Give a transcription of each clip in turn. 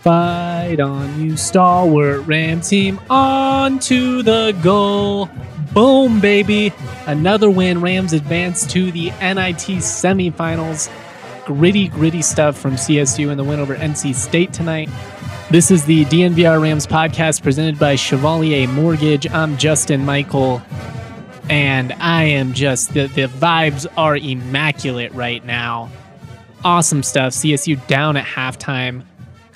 Fight on, you stalwart Ram team. On to the goal. Boom, baby. Another win. Rams advance to the NIT semifinals. Gritty, gritty stuff from CSU in the win over NC State tonight. This is the DNVR Rams podcast presented by Chevalier Mortgage. I'm Justin Michael, and I am just, the, the vibes are immaculate right now. Awesome stuff. CSU down at halftime.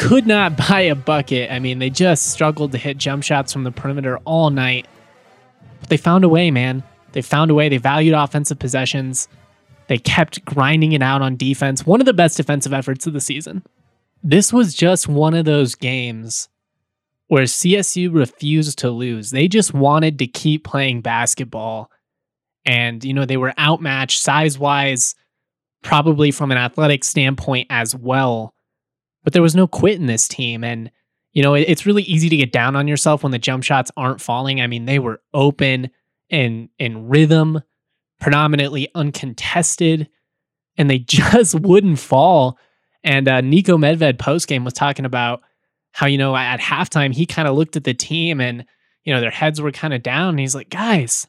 Could not buy a bucket. I mean, they just struggled to hit jump shots from the perimeter all night. But they found a way, man. They found a way. They valued offensive possessions. They kept grinding it out on defense. One of the best defensive efforts of the season this was just one of those games where CSU refused to lose. They just wanted to keep playing basketball. And, you know, they were outmatched size wise, probably from an athletic standpoint as well. But there was no quit in this team. And, you know, it's really easy to get down on yourself when the jump shots aren't falling. I mean, they were open and in rhythm, predominantly uncontested, and they just wouldn't fall. And uh, Niko Medved post game was talking about how you know at halftime he kind of looked at the team and you know their heads were kind of down. And he's like, guys,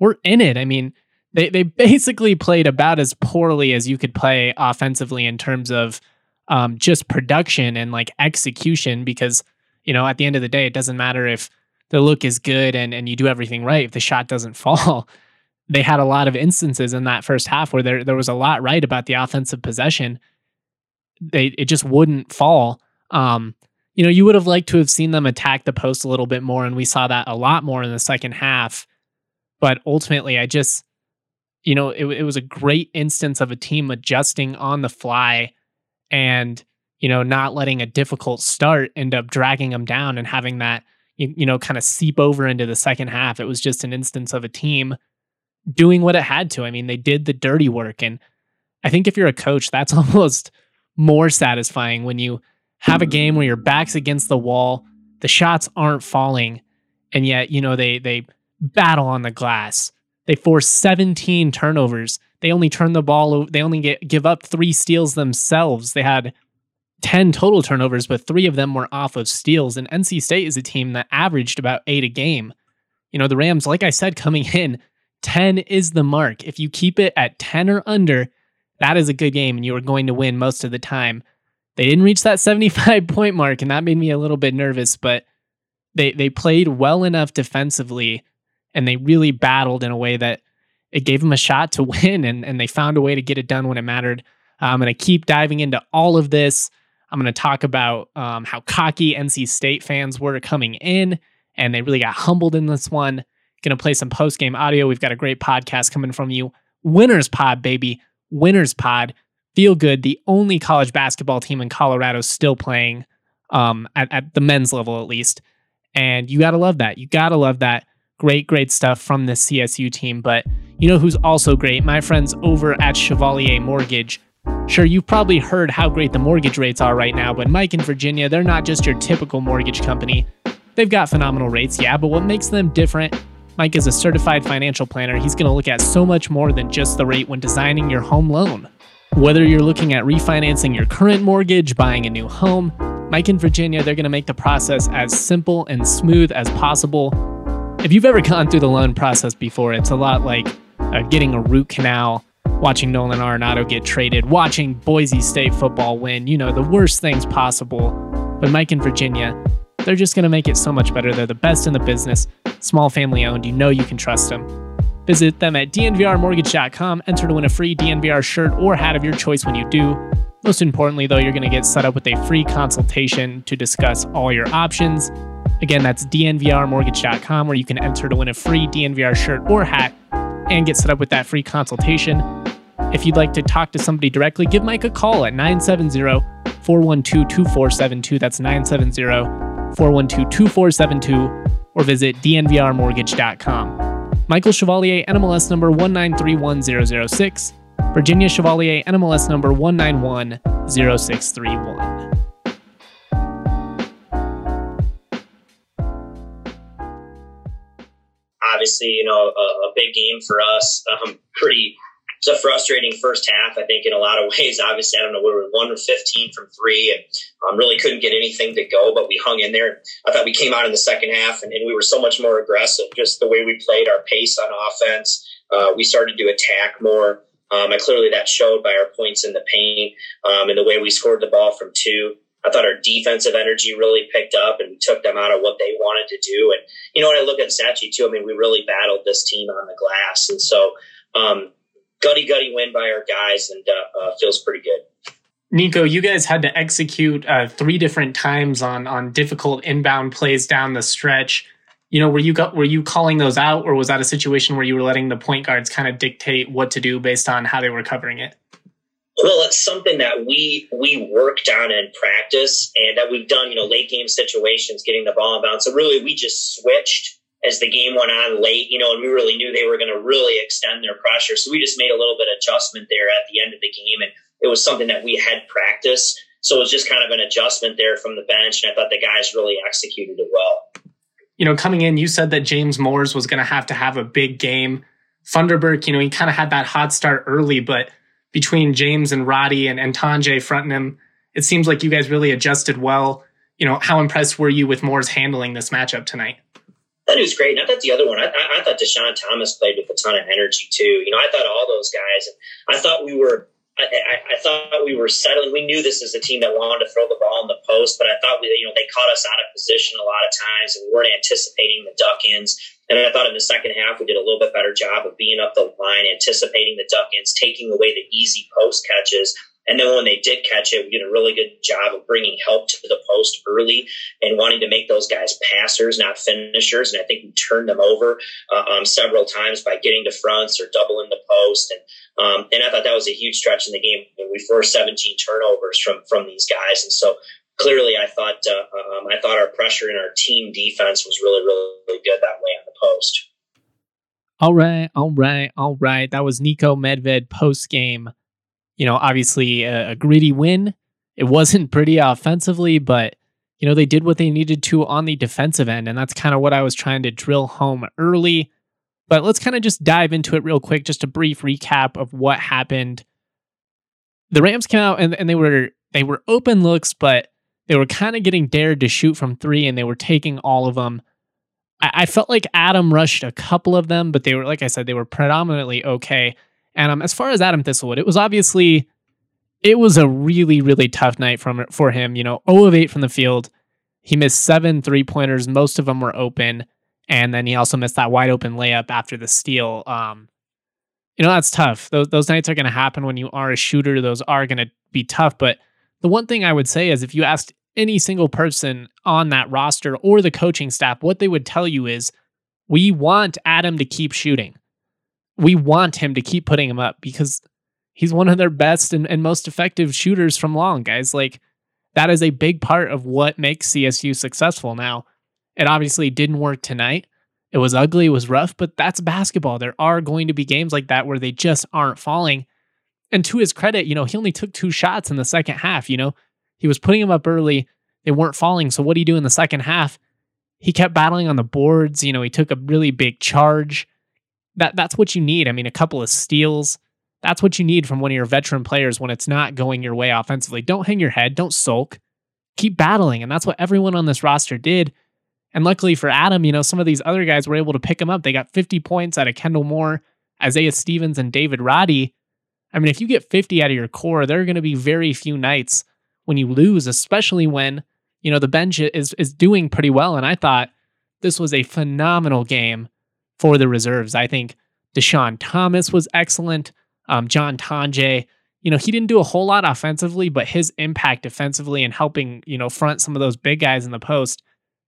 we're in it. I mean, they they basically played about as poorly as you could play offensively in terms of um, just production and like execution. Because you know at the end of the day, it doesn't matter if the look is good and and you do everything right if the shot doesn't fall. They had a lot of instances in that first half where there there was a lot right about the offensive possession they it just wouldn't fall. Um, you know, you would have liked to have seen them attack the post a little bit more, and we saw that a lot more in the second half. But ultimately, I just, you know, it, it was a great instance of a team adjusting on the fly and, you know, not letting a difficult start end up dragging them down and having that, you, you know, kind of seep over into the second half. It was just an instance of a team doing what it had to. I mean, they did the dirty work. And I think if you're a coach, that's almost more satisfying when you have a game where your back's against the wall, the shots aren't falling, and yet, you know, they they battle on the glass. They force 17 turnovers. They only turn the ball they only get give up 3 steals themselves. They had 10 total turnovers, but 3 of them were off of steals. And NC State is a team that averaged about 8 a game. You know, the Rams, like I said coming in, 10 is the mark. If you keep it at 10 or under, that is a good game and you are going to win most of the time. They didn't reach that 75 point mark, and that made me a little bit nervous, but they they played well enough defensively and they really battled in a way that it gave them a shot to win and, and they found a way to get it done when it mattered. I'm going to keep diving into all of this. I'm going to talk about um, how cocky NC State fans were coming in and they really got humbled in this one. Going to play some post game audio. We've got a great podcast coming from you. Winners Pod, baby. Winners Pod, feel good. The only college basketball team in Colorado still playing um, at, at the men's level, at least. And you got to love that. You got to love that. Great, great stuff from this CSU team. But you know who's also great? My friends over at Chevalier Mortgage. Sure, you've probably heard how great the mortgage rates are right now, but Mike and Virginia, they're not just your typical mortgage company. They've got phenomenal rates, yeah, but what makes them different Mike is a certified financial planner. He's going to look at so much more than just the rate when designing your home loan. Whether you're looking at refinancing your current mortgage, buying a new home, Mike in Virginia, they're going to make the process as simple and smooth as possible. If you've ever gone through the loan process before, it's a lot like uh, getting a root canal, watching Nolan Arenado get traded, watching Boise State football win, you know, the worst things possible. But Mike in Virginia, they're just going to make it so much better. They're the best in the business, small family owned. You know you can trust them. Visit them at dnvrmortgage.com. Enter to win a free DNVR shirt or hat of your choice when you do. Most importantly, though, you're going to get set up with a free consultation to discuss all your options. Again, that's dnvrmortgage.com, where you can enter to win a free DNVR shirt or hat and get set up with that free consultation. If you'd like to talk to somebody directly, give Mike a call at 970 412 2472. That's 970 412 2472 or visit dnvrmortgage.com. Michael Chevalier, NMLS number 1931006. Virginia Chevalier, NMLS number 1910631. Obviously, you know, a, a big game for us. Um, pretty was a frustrating first half. I think in a lot of ways. Obviously, I don't know. We were one or fifteen from three, and um, really couldn't get anything to go. But we hung in there. I thought we came out in the second half, and, and we were so much more aggressive. Just the way we played, our pace on offense. Uh, we started to attack more. Um, and clearly that showed by our points in the paint um, and the way we scored the ball from two. I thought our defensive energy really picked up and took them out of what they wanted to do. And, you know, when I look at Sachi too, I mean, we really battled this team on the glass. And so, um, gutty, gutty win by our guys and uh, uh, feels pretty good. Niko, you guys had to execute uh, three different times on on difficult inbound plays down the stretch. You know, were you were you calling those out, or was that a situation where you were letting the point guards kind of dictate what to do based on how they were covering it? Well, it's something that we we worked on in practice, and that we've done. You know, late game situations, getting the ball in bounds. So really, we just switched as the game went on late. You know, and we really knew they were going to really extend their pressure. So we just made a little bit of adjustment there at the end of the game, and it was something that we had practiced. So it was just kind of an adjustment there from the bench, and I thought the guys really executed it well. You know, coming in, you said that James Moors was going to have to have a big game. Funderburk, you know, he kind of had that hot start early, but between James and Roddy and, and Tonje fronting him, it seems like you guys really adjusted well. You know, how impressed were you with Moore's handling this matchup tonight? That was great. And I thought the other one, I, I, I thought Dischon Thomas played with a ton of energy too. You know, I thought all those guys, I thought we were I, I, thought we were settling. We knew this is a team that wanted to throw the ball in the post, but I thought we, you know, they caught us out of position a lot of times, and we weren't anticipating the duck ins. And I thought in the second half we did a little bit better job of being up the line, anticipating the duck ins, taking away the easy post catches, and then when they did catch it, we did a really good job of bringing help to the post early and wanting to make those guys passers, not finishers. And I think we turned them over uh, um, several times by getting to fronts or doubling the post. And um, and I thought that was a huge stretch in the game. we forced 17 turnovers from from these guys, and so clearly, I thought uh, um, I thought our pressure and our team defense was really really good that way on the post. All right, all right, all right. That was Niko Medved post game you know, obviously a, a gritty win. It wasn't pretty offensively, but you know, they did what they needed to on the defensive end. And that's kind of what I was trying to drill home early. But let's kind of just dive into it real quick. Just a brief recap of what happened. The Rams came out and, and they were they were open looks, but they were kind of getting dared to shoot from three and they were taking all of them. I, I felt like Adam rushed a couple of them, but they were, like I said, they were predominantly okay. And um, as far as Adam Thistlewood, it was obviously it was a really really tough night from for him. You know, 0 of 8 from the field. He missed seven three pointers. Most of them were open, and then he also missed that wide open layup after the steal. Um, you know that's tough. Those those nights are going to happen when you are a shooter. Those are going to be tough. But the one thing I would say is if you asked any single person on that roster or the coaching staff, what they would tell you is, we want Adam to keep shooting we want him to keep putting him up because he's one of their best and, and most effective shooters from long, guys. Like that is a big part of what makes CSU successful. Now, it obviously didn't work tonight. It was ugly, it was rough, but that's basketball. There are going to be games like that where they just aren't falling. And to his credit, you know, he only took two shots in the second half. You know, he was putting them up early. They weren't falling. So what do you do in the second half? He kept battling on the boards. You know, he took a really big charge that that's what you need. I mean, a couple of steals. That's what you need from one of your veteran players when it's not going your way offensively. Don't hang your head, don't sulk. Keep battling, and that's what everyone on this roster did. And luckily for Adam, you know, some of these other guys were able to pick him up. They got 50 points out of Kendle Moore, Isaiah Stevens, and David Roddy. I mean, if you get 50 out of your core, there are going to be very few nights when you lose, especially when, you know, the bench is is doing pretty well. And I thought this was a phenomenal game for the reserves. I think Dischon Thomas was excellent. Um, John Tonje, you know, he didn't do a whole lot offensively, but his impact defensively and helping, you know, front some of those big guys in the post,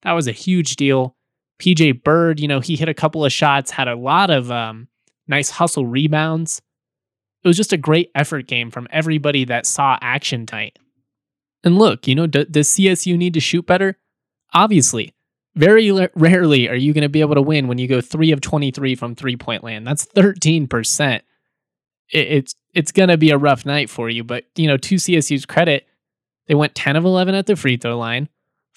that was a huge deal. PJ Byrd, you know, he hit a couple of shots, had a lot of um, nice hustle rebounds. It was just a great effort game from everybody that saw action tonight. And look, you know, d- does CSU need to shoot better? Obviously. Very l- rarely are you going to be able to win when you go 3 of 23 from three-point land. That's 13%. It, it's it's going to be a rough night for you, but you know, to CSU's credit, they went 10 of 11 at the free throw line,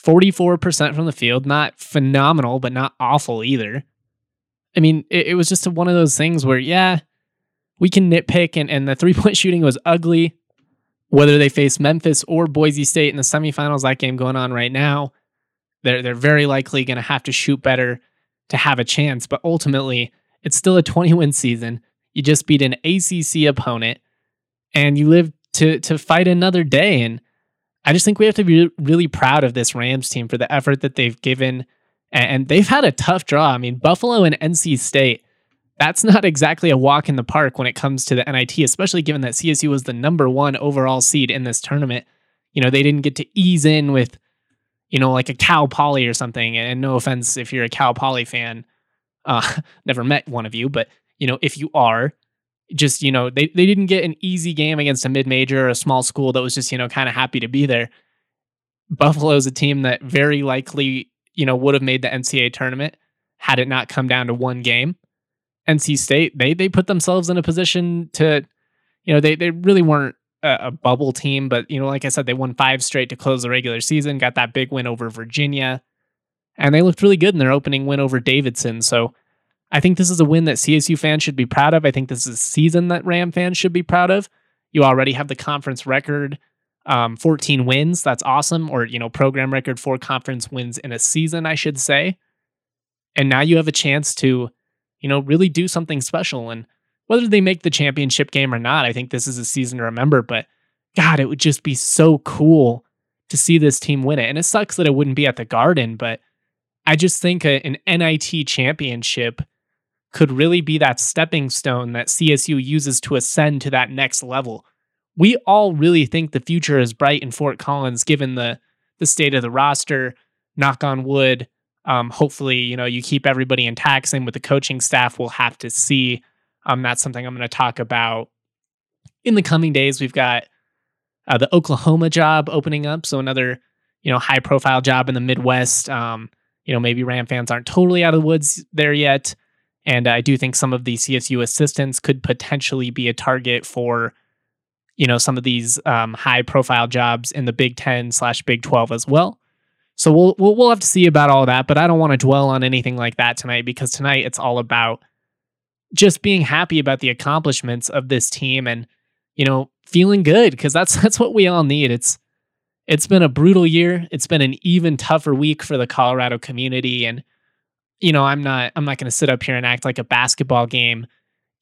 44% from the field, not phenomenal, but not awful either. I mean, it, it was just one of those things where yeah, we can nitpick, and, and the three point shooting was ugly. Whether they face Memphis or Boise State in the semifinals, that game going on right now, they're they're very likely going to have to shoot better to have a chance. But ultimately, it's still a 20 win season. You just beat an ACC opponent, and you live to to fight another day. And I just think we have to be really proud of this Rams team for the effort that they've given. And they've had a tough draw. I mean, Buffalo and NC State that's not exactly a walk in the park when it comes to the NIT, especially given that CSU was the number one overall seed in this tournament. You know, they didn't get to ease in with, you know, like a Cal Poly or something. And no offense if you're a Cal Poly fan, uh, never met one of you, but you know, if you are, just you know, they they didn't get an easy game against a mid major or a small school that was just you know kind of happy to be there. Buffalo's a team that very likely you know would have made the NCAA tournament had it not come down to one game. NC State, they they put themselves in a position to, you know, they they really weren't a, a, bubble team, but you know, like I said, they won five straight to close the regular season, got that big win over Virginia, and they looked really good in their opening win over Davidson. So I think this is a win that CSU fans should be proud of. I think this is a season that Ram fans should be proud of. You already have the conference record, um, 14 wins. That's awesome. Or, you know, program record, four conference wins in a season, I should say. And now you have a chance to you know, really do something special. And whether they make the championship game or not, I think this is a season to remember. But God, it would just be so cool to see this team win it. And it sucks that it wouldn't be at the Garden, but I just think a, an NIT championship could really be that stepping stone that CSU uses to ascend to that next level. We all really think the future is bright in Fort Collins given the the state of the roster, knock on wood, um, hopefully, you know, you keep everybody intact. Same with the coaching staff. We'll have to see. Um, that's something I'm going to talk about in the coming days. We've got uh, the Oklahoma job opening up, so another you know high profile job in the Midwest. Um, you know, maybe Ram fans aren't totally out of the woods there yet, and I do think some of the CSU assistants could potentially be a target for you know some of these um, high profile jobs in the Big Ten slash Big Twelve as well. So we'll, we'll we'll have to see about all that, but I don't want to dwell on anything like that tonight because tonight it's all about just being happy about the accomplishments of this team and you know feeling good because that's that's what we all need. It's it's been a brutal year. It's been an even tougher week for the Colorado community and you know, I'm not I'm not going to sit up here and act like a basketball game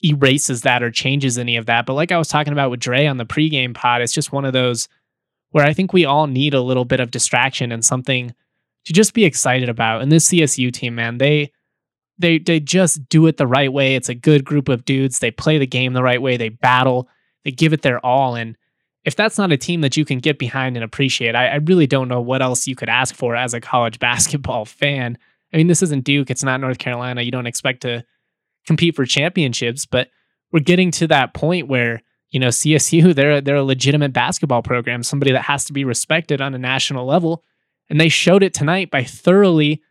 erases that or changes any of that. But like I was talking about with Dre on the pregame pod, it's just one of those where I think we all need a little bit of distraction and something to just be excited about. And this CSU team, man, they they they just do it the right way. It's a good group of dudes. They play the game the right way. They battle. They give it their all. And if that's not a team that you can get behind and appreciate, I, I really don't know what else you could ask for as a college basketball fan. I mean, this isn't Duke. It's not North Carolina. You don't expect to compete for championships, but we're getting to that point where you know, CSU, they're they're a legitimate basketball program, somebody that has to be respected on a national level. And they showed it tonight by thoroughly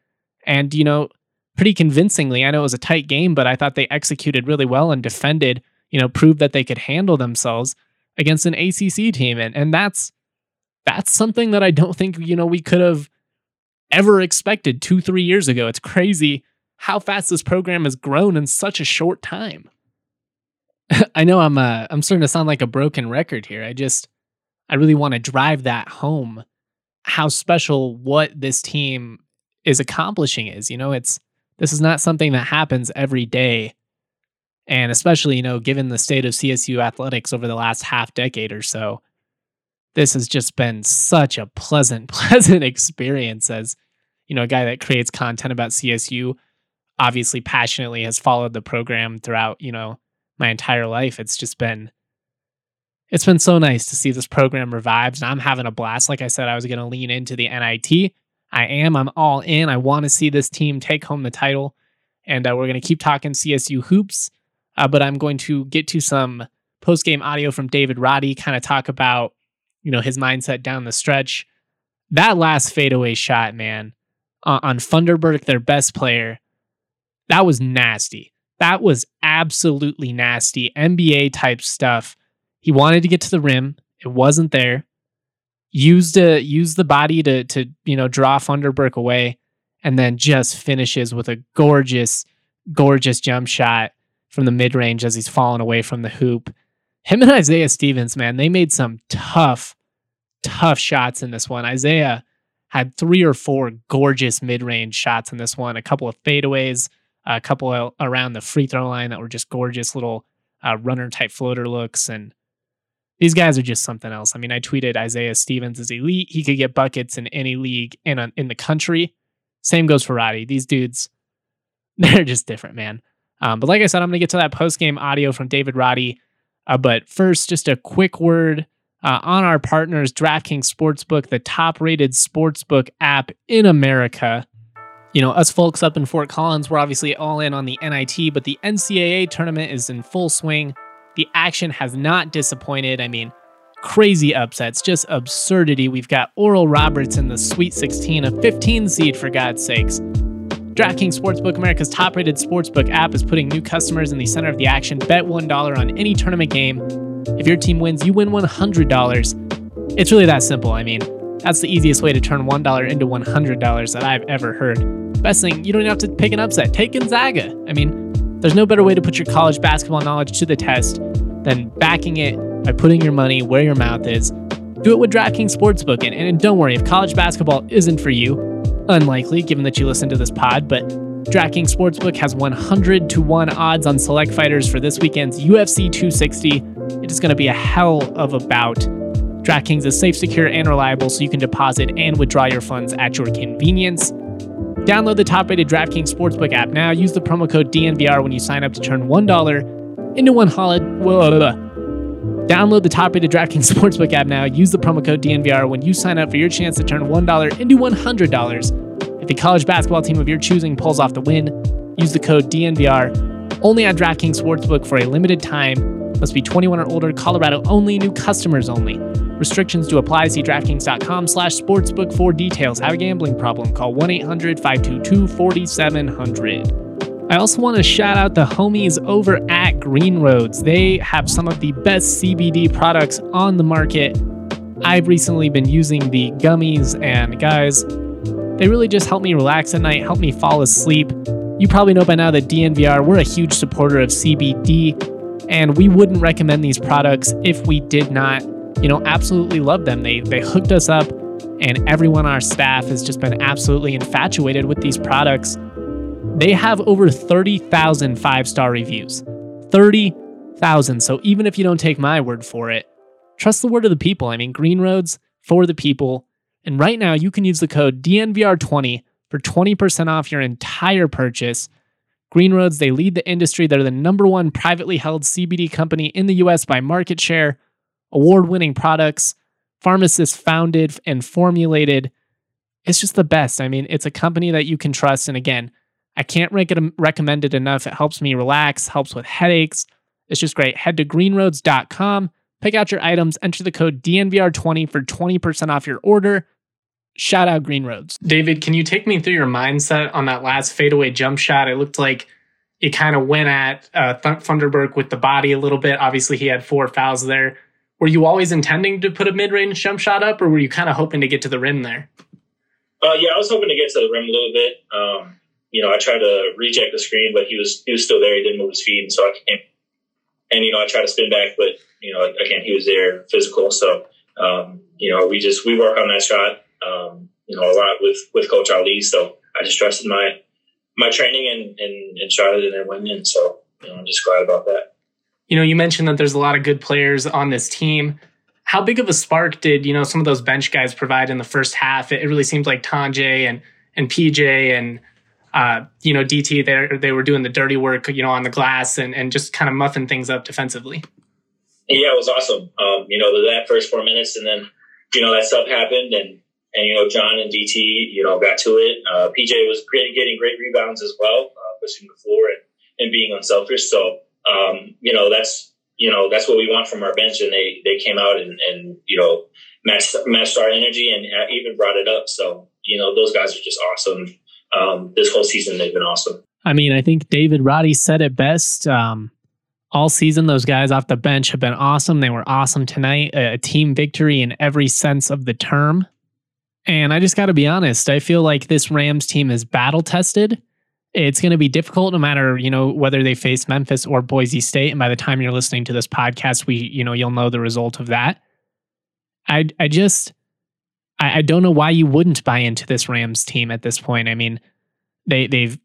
and, you know, pretty convincingly. I know it was a tight game, but I thought they executed really well and defended, you know, proved that they could handle themselves against an ACC team. And, and that's that's something that I don't think, you know, we could have ever expected two, three years ago. It's crazy how fast this program has grown in such a short time. I know I'm uh, I'm starting to sound like a broken record here. I just I really want to drive that home how special what this team is accomplishing is. You know, it's this is not something that happens every day. And especially, you know, given the state of CSU athletics over the last half decade or so, this has just been such a pleasant, pleasant experience as, you know, a guy that creates content about CSU, obviously passionately has followed the program throughout, you know, my entire life. It's just been it's been so nice to see this program revived and I'm having a blast. Like I said, I was going to lean into the NIT. I am. I'm all in. I want to see this team take home the title. And uh, we're going to keep talking CSU hoops. Uh, but I'm going to get to some post game audio from David Roddy, kind of talk about, you know, his mindset down the stretch. That last fadeaway shot, man, uh, on Funderburk, their best player, that was nasty. That was absolutely nasty NBA type stuff. He wanted to get to the rim, it wasn't there. Used a used the body to to you know draw Funderburk away, and then just finishes with a gorgeous, gorgeous jump shot from the mid range as he's fallen away from the hoop. Him and Isaiah Stevens, man, they made some tough, tough shots in this one. Isaiah had three or four gorgeous mid range shots in this one, a couple of fadeaways, a couple around the free throw line that were just gorgeous little uh, runner type floater looks. And these guys are just something else. I mean, I tweeted Isaiah Stevens is elite. He could get buckets in any league in, in the country. Same goes for Roddy. These dudes, they're just different, man. Um, but like I said, I'm going to get to that post game audio from David Roddy. Uh, but first, just a quick word uh, on our partners, DraftKings Sportsbook, the top rated sportsbook app in America. You know, us folks up in Fort Collins, we're obviously all in on the NIT, but the NCAA tournament is in full swing. The action has not disappointed. I mean, crazy upsets, just absurdity. We've got Oral Roberts in the Sweet 16, a 15 seed for God's sakes. DraftKings Sportsbook, America's top rated sportsbook app, is putting new customers in the center of the action. Bet $1 on any tournament game. If your team wins, you win $100. It's really that simple. I mean, that's the easiest way to turn $1 into $100 that I've ever heard. Best thing, you don't even have to pick an upset. Take Gonzaga. I mean, there's no better way to put your college basketball knowledge to the test than backing it by putting your money where your mouth is. Do it with DraftKings Sportsbook. And, and don't worry, if college basketball isn't for you, unlikely given that you listen to this pod, but DraftKings Sportsbook has 100 to 1 odds on select fighters for this weekend's UFC 260. It is going to be a hell of a bout. DraftKings is safe, secure, and reliable so you can deposit and withdraw your funds at your convenience. Download the top rated DraftKings Sportsbook app now. Use the promo code DNVR when you sign up to turn $1 into one holiday. Download the top rated DraftKings Sportsbook app now. Use the promo code DNVR when you sign up for your chance to turn $1 into $100. If the college basketball team of your choosing pulls off the win, use the code DNVR. Only on DraftKings Sportsbook for a limited time. Must be 21 or older, Colorado only, new customers only. Restrictions to apply. See DraftKings.com slash sportsbook for details. Have a gambling problem? Call 1-800-522-4700. I also want to shout out the homies over at Green Roads. They have some of the best CBD products on the market. I've recently been using the gummies, and guys, they really just help me relax at night, help me fall asleep. You probably know by now that DNVR, we're a huge supporter of CBD, and we wouldn't recommend these products if we did not you know, absolutely love them. They they hooked us up and everyone on our staff has just been absolutely infatuated with these products. They have over 30,000 five-star reviews. 30,000. So even if you don't take my word for it, trust the word of the people. I mean, Green Roads for the people. And right now you can use the code DNVR20 for 20% off your entire purchase. Green Roads, they lead the industry. They're the number one privately held CBD company in the US by market share award winning products, pharmacists founded and formulated. It's just the best. I mean, it's a company that you can trust. And again, I can't recommend it enough. It helps me relax, helps with headaches. It's just great. Head to greenroads.com, pick out your items, enter the code DNVR20 for 20% off your order. Shout out Greenroads. David, can you take me through your mindset on that last fadeaway jump shot? It looked like it kind of went at uh, Funderburk with the body a little bit. Obviously, he had four fouls there were you always intending to put a mid-range jump shot up, or were you kind of hoping to get to the rim there? Uh, yeah, I was hoping to get to the rim a little bit. Um, you know, I tried to reject the screen, but he was he was still there. He didn't move his feet, and so I came. And you know, I tried to spin back, but you know, again, he was there, physical. So um, you know, we just we work on that shot. Um, you know, a lot with with Coach Ali. So I just trusted my my training and and, and shot it, and it went in. So you know, I'm just glad about that. You know, you mentioned that there's a lot of good players on this team. How big of a spark did you know some of those bench guys provide in the first half? It, it really seemed like Tonje and and PJ and uh, you know DT they they were doing the dirty work you know on the glass and and just kind of muffing things up defensively. Yeah, it was awesome. Um, you know that first four minutes, and then you know that stuff happened, and and you know John and DT you know got to it. Uh, PJ was great, getting great rebounds as well, uh, pushing the floor and and being unselfish. So um, you know, that's you know that's what we want from our bench, and they they came out and and you know matched matched our energy and even brought it up. So you know those guys are just awesome. Um, this whole season they've been awesome. I mean, I think David Roddy said it best. Um, all season, those guys off the bench have been awesome. They were awesome tonight. A, a team victory in every sense of the term. And I just got to be honest. I feel like this Rams team is battle tested it's going to be difficult no matter you know whether they face Memphis or Boise State. And by the time you're listening to this podcast, we you know you'll know the result of that. I I just I, I don't know why you wouldn't buy into this Rams team at this point. I mean, they they've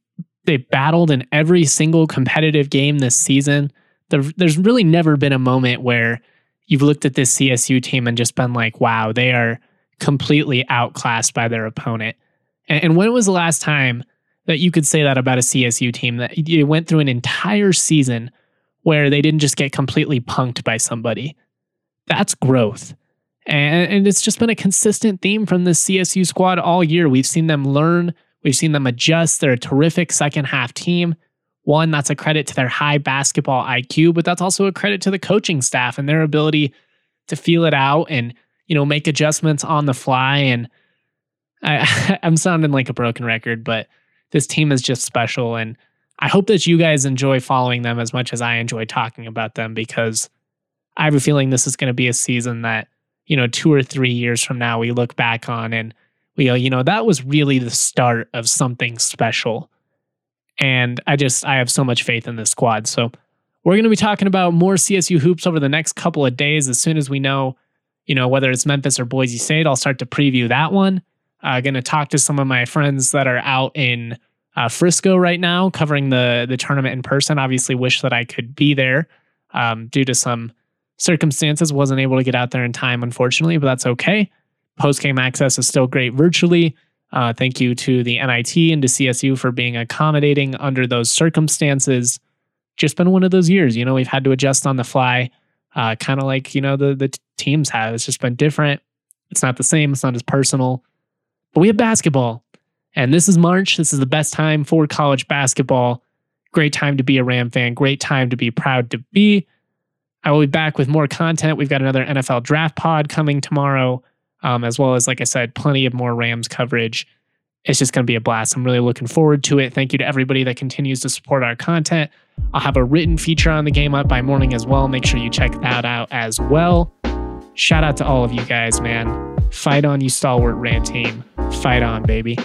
they've battled in every single competitive game this season. There, there's really never been a moment where you've looked at this CSU team and just been like, wow, they are completely outclassed by their opponent. And, and when was the last time that you could say that about a CSU team that you went through an entire season where they didn't just get completely punked by somebody? That's growth. And, and it's just been a consistent theme from the CSU squad all year. We've seen them learn, we've seen them adjust. They're a terrific second half team. One, that's a credit to their high basketball IQ, but that's also a credit to the coaching staff and their ability to feel it out and, you know, make adjustments on the fly. And I, I'm sounding like a broken record, but this team is just special. And I hope that you guys enjoy following them as much as I enjoy talking about them because I have a feeling this is going to be a season that you know, two or three years from now, we look back on and we go, you know, that was really the start of something special. And I just, I have so much faith in this squad. So we're going to be talking about more CSU hoops over the next couple of days. As soon as we know, you know, whether it's Memphis or Boise State, I'll start to preview that one. Uh, going to talk to some of my friends that are out in uh, Frisco right now, covering the the tournament in person. Obviously, wish that I could be there um, due to some circumstances, wasn't able to get out there in time, unfortunately, but that's okay. Post game access is still great virtually. Uh, thank you to the NIT and to CSU for being accommodating under those circumstances. Just been one of those years, you know, we've had to adjust on the fly, uh, kind of like, you know, the, the teams have. It's just been different. It's not the same, it's not as personal. But we have basketball. And this is March. This is the best time for college basketball. Great time to be a Ram fan. Great time to be proud to be I will be back with more content. We've got another NFL draft pod coming tomorrow, um, as well as, like I said, plenty of more Rams coverage. It's just going to be a blast. I'm really looking forward to it. Thank you to everybody that continues to support our content. I'll have a written feature on the game up by morning as well. Make sure you check that out as well. Shout out to all of you guys, man. Fight on, you stalwart Ram team. Fight on, baby.